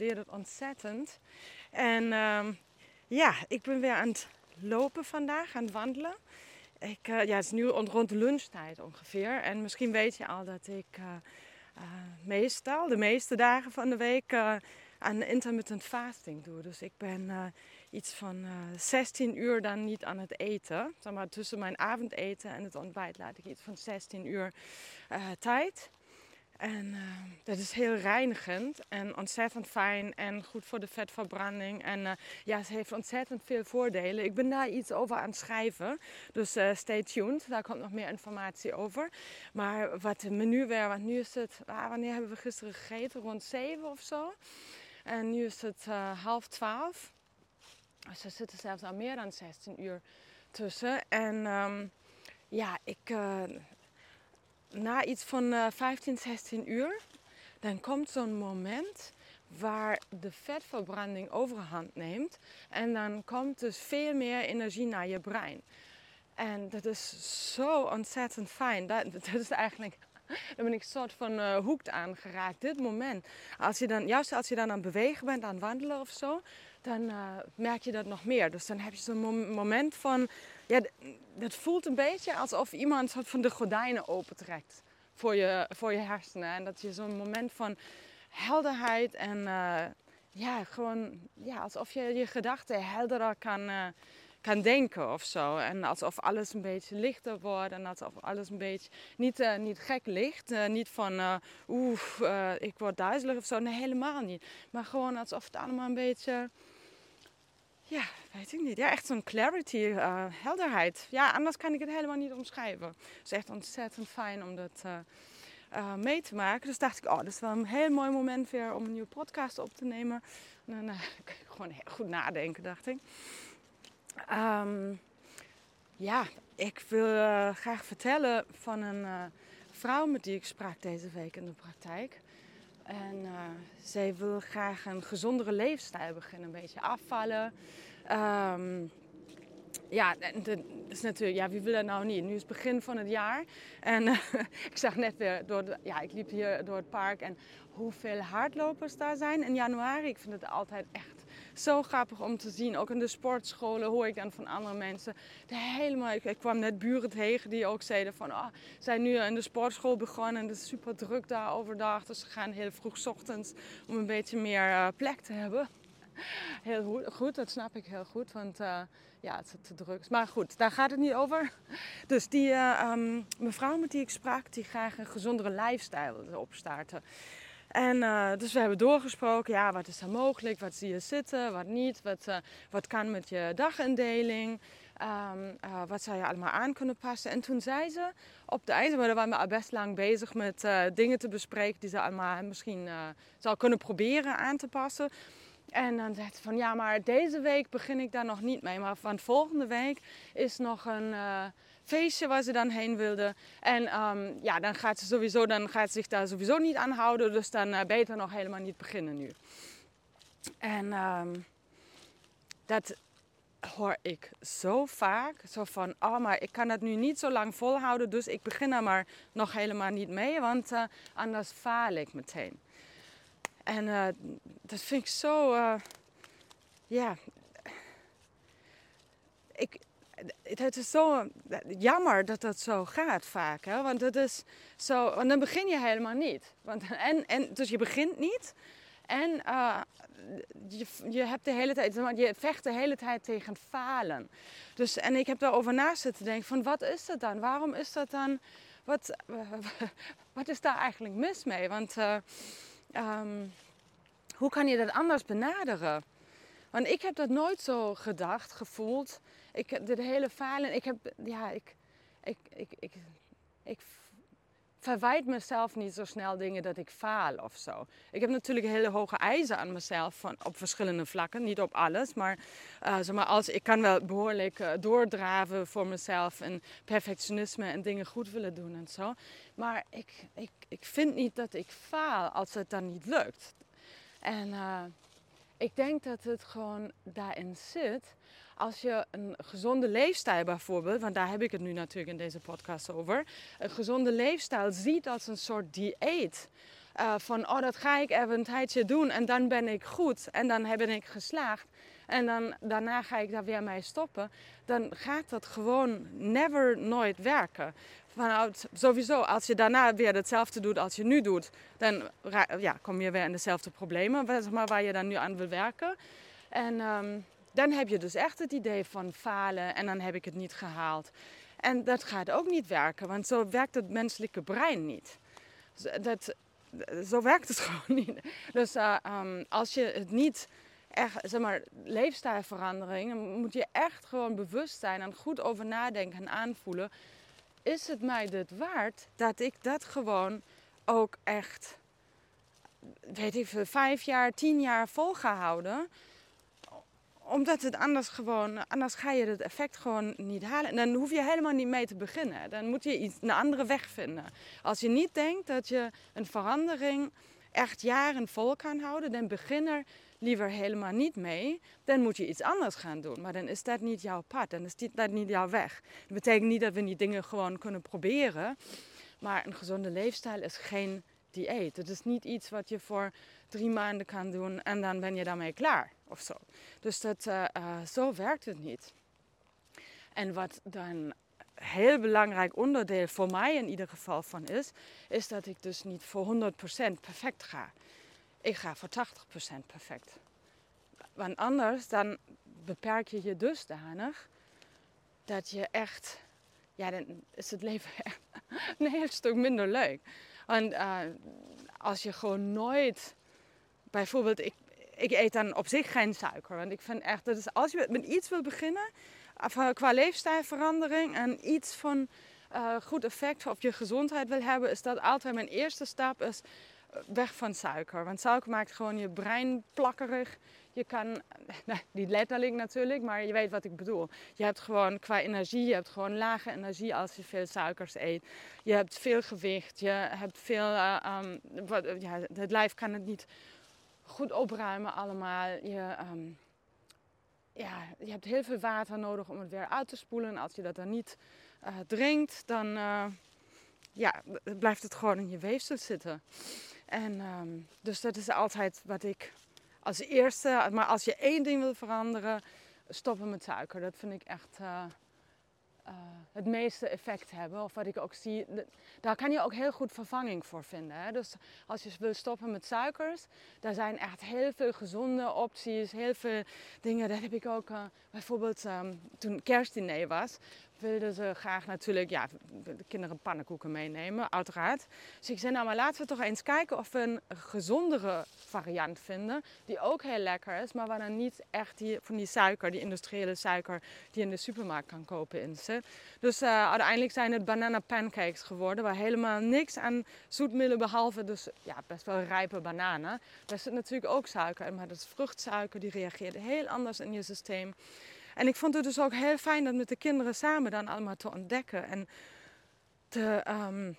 waardeer het ontzettend. En ehm, ja, ik ben weer aan het lopen vandaag, aan het wandelen. Ik, uh, ja, het is nu rond lunchtijd ongeveer. En misschien weet je al dat ik uh, meestal, de meeste dagen van de week, aan intermittent fasting doe. Dus ik ben iets van 16 uur dan niet aan het eten. Zeg maar, tussen mijn avondeten en het ontbijt laat ik iets van 16 uur tijd. En uh, dat is heel reinigend en ontzettend fijn en goed voor de vetverbranding. En uh, ja, het heeft ontzettend veel voordelen. Ik ben daar iets over aan het schrijven, dus uh, stay tuned. Daar komt nog meer informatie over. Maar wat het menu weer, want nu is het, ah, wanneer hebben we gisteren gegeten? Rond 7 of zo. En nu is het half 12. Dus er zitten zelfs al meer dan 16 uur tussen. En um, ja, ik na iets van uh, 15, 16 uur, dan komt zo'n moment waar de vetverbranding overhand neemt. En dan komt dus veel meer energie naar je brein. En dat is zo ontzettend fijn. Dat, is eigenlijk dan ben ik soort van uh, hoekt aangeraakt. Dit moment. Als je dan, juist als je dan aan het bewegen bent, aan het wandelen of zo, dan uh, merk je dat nog meer. Dus dan heb je zo'n moment van ja, dat voelt een beetje alsof iemand soort van de gordijnen opentrekt voor je, voor je hersenen. En dat je zo'n moment van helderheid en uh, ja, gewoon ja, alsof je je gedachten helderder kan, uh, kan denken of zo. En alsof alles een beetje lichter wordt en alsof alles een beetje niet, uh, niet gek ligt. niet van oeh, ik word duizelig of zo. Nee, helemaal niet. Maar gewoon alsof het allemaal een beetje ja, weet ik niet. Ja, echt zo'n clarity, uh, helderheid. Ja, anders kan ik het helemaal niet omschrijven. Het is echt ontzettend fijn om dat uh, uh, mee te maken. Dus dacht ik, oh, dat is wel een heel mooi moment weer om een nieuwe podcast op te nemen. En dan kan ik gewoon heel goed nadenken, dacht ik. Um, ja, ik wil graag vertellen van een vrouw met die ik sprak deze week in de praktijk. En uh, zij wil graag een gezondere leefstijl beginnen, een beetje afvallen. Um, ja, dat is natuurlijk, ja, wie wil dat nou niet? Nu is het begin van het jaar en uh, ik zag net weer door, ja, ik liep hier door het park en hoeveel hardlopers daar zijn in januari. Ik vind het altijd echt zo grappig om te zien. Ook in de sportscholen hoor ik dan van andere mensen. De helemaal, ik, kwam net buren tegen die ook zeiden van... Oh, zijn nu in de sportschool begonnen en het is super druk daar overdag. Dus ze gaan heel vroeg ochtends om een beetje meer uh, plek te hebben. Heel goed, dat snap ik heel goed, want uh, ja, het is te druk. Maar goed, daar gaat het niet over. Dus die uh, um, mevrouw met die ik sprak, die graag een gezondere lifestyle opstarten. En uh, dus we hebben doorgesproken, ja, wat is er mogelijk, wat zie je zitten, wat niet, wat, uh, wat kan met je dagindeling, um, uh, wat zou je allemaal aan kunnen passen. En toen zei ze op de we waren al best lang bezig met dingen te bespreken die ze allemaal misschien zou kunnen proberen aan te passen. En dan zegt ze van ja, maar deze week begin ik daar nog niet mee. Maar van volgende week is nog een feestje waar ze dan heen wilde. En um, ja, dan gaat ze sowieso, dan gaat ze zich daar sowieso niet aan houden. Dus dan uh, beter nog helemaal niet beginnen nu. En um, dat hoor ik zo vaak. Zo van, oh, maar ik kan dat nu niet zo lang volhouden. Dus ik begin er maar nog helemaal niet mee. Want uh, anders faal ik meteen. En uh, dat vind ik zo, ja, ik, het is zo jammer dat dat zo gaat vaak. Hè? Want het is zo, want dan begin je helemaal niet. Want, en, en, dus je begint niet. En uh, je, je hebt de hele tijd, je vecht de hele tijd tegen falen. Dus, en ik heb daarover na zitten denken van wat is dat dan? Waarom is dat dan? Wat, wat is daar eigenlijk mis mee? Want uh, Um, hoe kan je dat anders benaderen? Want ik heb dat nooit zo gedacht, gevoeld. Ik, de hele falen, ik heb, ja, ik, ik, ik, ik, verwijt mezelf niet zo snel dingen dat ik faal of zo. Ik heb natuurlijk hele hoge eisen aan mezelf van, op verschillende vlakken, niet op alles, maar, uh, zeg maar als, ik kan wel behoorlijk uh, doordraven voor mezelf en perfectionisme en dingen goed willen doen en zo. Maar ik, ik, ik vind niet dat ik faal als het dan niet lukt. En uh, ik denk dat het gewoon daarin zit als je een gezonde leefstijl bijvoorbeeld, want daar heb ik het nu natuurlijk in deze podcast over, een gezonde leefstijl ziet als een soort dieet. uh, van, oh dat ga ik even een tijdje doen en dan ben ik goed en dan heb ik geslaagd. En dan, daarna ga ik daar weer mee stoppen. Dan gaat dat gewoon never, nooit werken. Vanuit, sowieso, als je daarna weer hetzelfde doet als je nu doet, dan ja, kom je weer in dezelfde problemen maar, waar je dan nu aan wil werken. En um, dan heb je dus echt het idee van falen en dan heb ik het niet gehaald. En dat gaat ook niet werken, want zo werkt het menselijke brein niet. Dat, zo werkt het gewoon niet. Dus uh, um, als je het niet echt, zeg maar, leefstijlverandering, dan moet je echt gewoon bewust zijn en goed over nadenken en aanvoelen. Is het mij dit waard dat ik dat gewoon ook echt, weet ik veel, vijf jaar, tien jaar vol ga houden? Omdat het anders gewoon, anders ga je het effect gewoon niet halen. En dan hoef je helemaal niet mee te beginnen. Dan moet je iets, een andere weg vinden. Als je niet denkt dat je een verandering echt jaren vol kan houden, dan begin er liever helemaal niet mee. Dan moet je iets anders gaan doen. Maar dan is dat niet jouw pad, dan is dat niet jouw weg. Dat betekent niet dat we die dingen gewoon kunnen proberen. Maar een gezonde leefstijl is geen dieet. Het is niet iets wat je voor drie maanden kan doen en dan ben je daarmee klaar of zo. Dus dat, uh, uh, zo werkt het niet. En wat dan heel belangrijk onderdeel voor mij in ieder geval van is, is dat ik dus niet voor 100% perfect ga. Ik ga voor 80% perfect. Want anders dan beperk je je dusdanig dat je echt, ja, dan is het leven een heel stuk minder leuk. Want uh, als je gewoon nooit, bijvoorbeeld, ik, ik eet dan op zich geen suiker. Want ik vind echt, dat als je met iets wil beginnen, qua leefstijlverandering en iets van uh, goed effect op je gezondheid wil hebben, is dat altijd mijn eerste stap is weg van suiker. Want suiker maakt gewoon je brein plakkerig. Je kan, nou, niet letterlijk natuurlijk, maar je weet wat ik bedoel. Je hebt gewoon qua energie, je hebt gewoon lage energie als je veel suikers eet. Je hebt veel gewicht, je hebt veel, uh, um, wat, ja, het lijf kan het niet goed opruimen allemaal. Je, um, ja, je hebt heel veel water nodig om het weer uit te spoelen. Als je dat dan niet uh, drinkt, dan ja, blijft het gewoon in je weefsel zitten. En um, dus dat is altijd wat ik als eerste. Maar als je één ding wil veranderen, stoppen met suiker. Dat vind ik echt uh, uh, het meeste effect hebben. Of wat ik ook zie, daar kan je ook heel goed vervanging voor vinden. Hè? Dus als je wil stoppen met suikers, daar zijn echt heel veel gezonde opties, heel veel dingen. Dat heb ik ook uh, bijvoorbeeld um, toen kerstdiner was wilden ze graag natuurlijk ja, de kinderen pannenkoeken meenemen, uiteraard. Dus ik zei, nou maar laten we toch eens kijken of we een gezondere variant vinden. Die ook heel lekker is, maar waar dan niet echt die, van die suiker, die industriële suiker die in de supermarkt kan kopen in zit. Dus uh, uiteindelijk zijn het banana pancakes geworden, waar helemaal niks aan zoetmiddelen behalve dus ja, best wel rijpe bananen. Daar zit natuurlijk ook suiker in, maar dat is vruchtsuiker, die reageert heel anders in je systeem. En ik vond het dus ook heel fijn dat met de kinderen samen dan allemaal te ontdekken en te, um,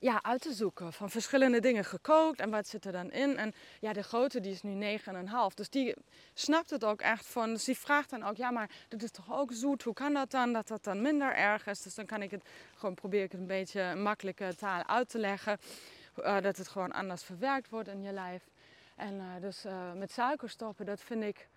ja, uit te zoeken. Van verschillende dingen gekookt en wat zit er dan in. En ja, de grote die is nu 9,5. Dus die snapt het ook echt van. Dus die vraagt dan ook, ja, maar dat is toch ook zoet? Hoe kan dat dan? Dat dat dan minder erg is. Dus dan kan ik het gewoon probeer ik het een beetje makkelijke taal uit te leggen. Uh, dat het gewoon anders verwerkt wordt in je lijf. En uh, dus uh, met suiker stoppen, dat vind ik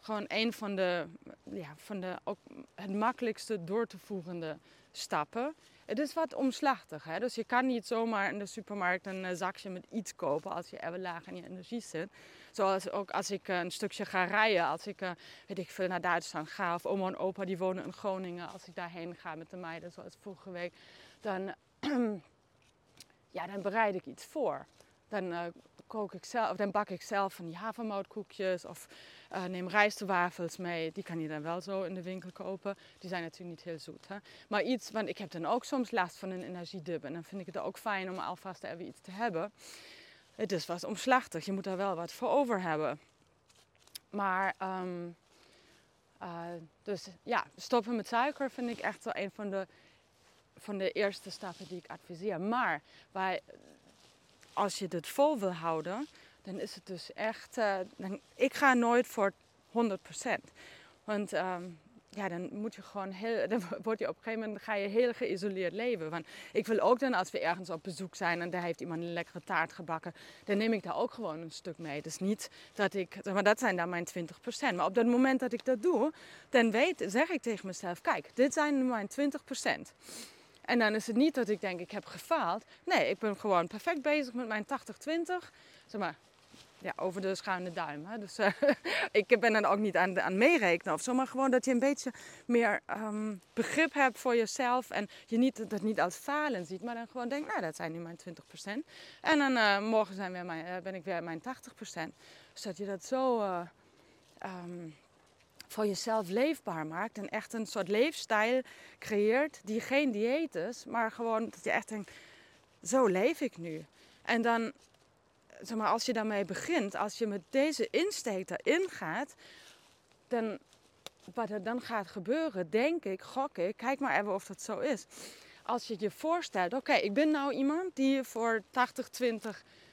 gewoon een van de, ja, van de ook het makkelijkste door te voerende stappen. Het is wat omslachtig, hè? dus je kan niet zomaar in de supermarkt een eh, zakje met iets kopen als je even laag in je energie zit. Zoals ook als ik eh, een stukje ga rijden, als ik, uh, weet ik veel, naar Duitsland ga of oma en opa die wonen in Groningen, als ik daarheen ga met de meiden zoals vorige week, dan, ja, dan bereid ik iets voor. Dan kook ik zelf, dan bak ik zelf van die havermoutkoekjes of uh, neem rijstwafels mee. Die kan je dan wel zo in de winkel kopen. Die zijn natuurlijk niet heel zoet. Hè? Maar iets, want ik heb dan ook soms last van een energiedip. En dan vind ik het ook fijn om alvast even iets te hebben. Het is wat omslachtig. Je moet daar wel wat voor over hebben. Maar, um, uh, dus ja, stoppen met suiker vind ik echt wel een van de, van de eerste stappen die ik adviseer. Maar bij, als je dit vol wil houden, dan is het dus echt. Uh, dan, ik ga nooit voor 100%. Want um, ja, dan moet je gewoon heel, dan word je op een gegeven moment ga je heel geïsoleerd leven. Want ik wil ook dan, als we ergens op bezoek zijn en daar heeft iemand een lekkere taart gebakken, dan neem ik daar ook gewoon een stuk mee. Dus niet dat ik, maar dat zijn dan mijn 20%. Maar op dat moment dat ik dat doe, dan weet, zeg ik tegen mezelf, kijk, dit zijn mijn 20%. En dan is het niet dat ik denk, ik heb gefaald. Nee, ik ben gewoon perfect bezig met mijn 80-20. Zeg maar, ja, over de schuine duim. Hè. Dus uh, ik ben er ook niet aan, aan meerekenen of zo. Maar gewoon dat je een beetje meer um, begrip hebt voor jezelf. En je niet, dat niet als falen ziet. Maar dan gewoon denkt, nou dat zijn nu mijn 20%. En dan uh, morgen zijn weer mijn, uh, ben ik weer mijn 80%. Dus dat je dat zo um, voor jezelf leefbaar maakt. En echt een soort leefstijl creëert die geen dieet is. Maar gewoon dat je echt denkt, zo leef ik nu. En dan zeg maar, als je daarmee begint, als je met deze insteek erin gaat, dan, wat er dan gaat gebeuren, denk ik, gok ik, kijk maar even of dat zo is. Als je je voorstelt, oké, ik ben nou iemand die voor 80-20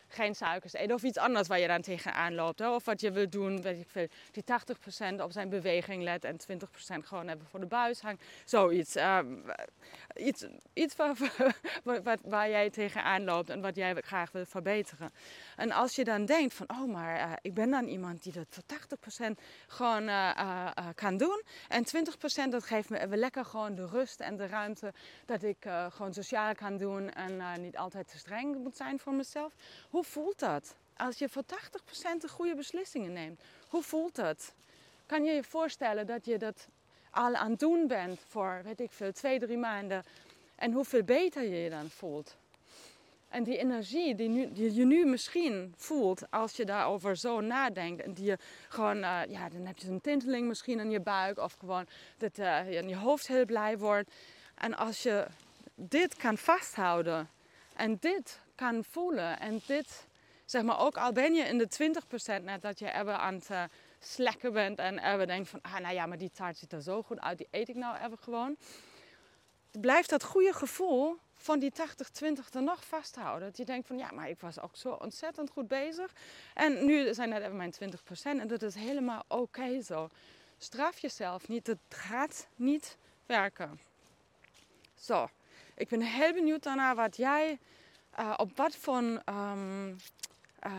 geen suikers eten. Of iets anders waar je dan tegenaan loopt. Hè? Of wat je wil doen, weet ik veel. Die 80% op zijn beweging let en 20% gewoon hebben voor de buis hangt. Zoiets. Uh, iets iets waar, waar, waar, jij tegenaan loopt en wat jij graag wil verbeteren. En als je dan denkt van, oh maar uh, ik ben dan iemand die dat voor 80% gewoon uh, kan doen. En 20% dat geeft me even lekker gewoon de rust en de ruimte dat ik gewoon sociaal kan doen. En niet altijd te streng moet zijn voor mezelf. Hoe voelt dat? Als je voor 80% de goede beslissingen neemt. Hoe voelt dat? Kan je je voorstellen dat je dat al aan het doen bent voor, weet ik veel, twee, drie maanden. En hoeveel beter je je dan voelt. En die energie die, je nu misschien voelt als je daarover zo nadenkt. En die je gewoon, uh, ja, dan heb je een tinteling misschien in je buik. Of gewoon dat uh, je in je hoofd heel blij wordt. En als je dit kan vasthouden en dit kan voelen. En dit, zeg maar, ook al ben je in de 20% net dat je even aan het uh, slekken bent. En even denkt van, ah, nou ja, maar die taart ziet er zo goed uit, die eet ik nou even gewoon. Blijft dat goede gevoel van die 80-20 er nog vasthouden. Dat je denkt van, ja, maar ik was ook zo ontzettend goed bezig. En nu zijn dat even mijn 20% en dat is helemaal oké zo. Straf jezelf niet, het gaat niet werken. Zo, ik ben heel benieuwd daarna wat jij uh, op wat voor um, uh,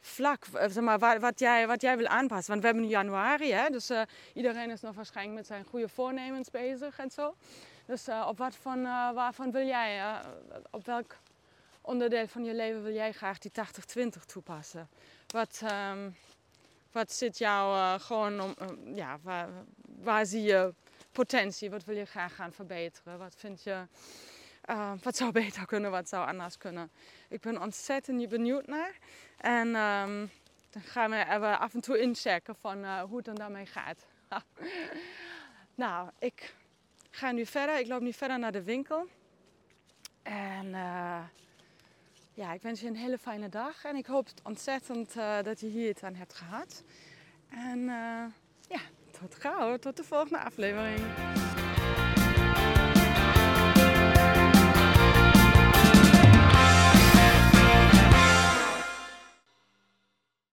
vlak, eh, zeg maar, wat, wat, jij, wat jij wil aanpassen. Want we hebben nu januari, hè, dus iedereen is nog waarschijnlijk met zijn goede voornemens bezig en zo. Dus op wat van, waarvan wil jij, op welk onderdeel van je leven wil jij graag die 80-20 toepassen? Wat, um, wat zit jou gewoon om, ja, waar zie je potentie? Wat wil je graag gaan verbeteren? Wat vind je uh, wat zou beter kunnen, wat zou anders kunnen. Ik ben ontzettend benieuwd naar. En um, dan gaan we even af en toe inchecken van uh, hoe het dan daarmee gaat. nou, ik ga nu verder. Ik loop nu verder naar de winkel. En uh, ja, ik wens je een hele fijne dag. En ik hoop ontzettend dat je hier iets aan hebt gehad. En ja, tot gauw. Tot de volgende aflevering.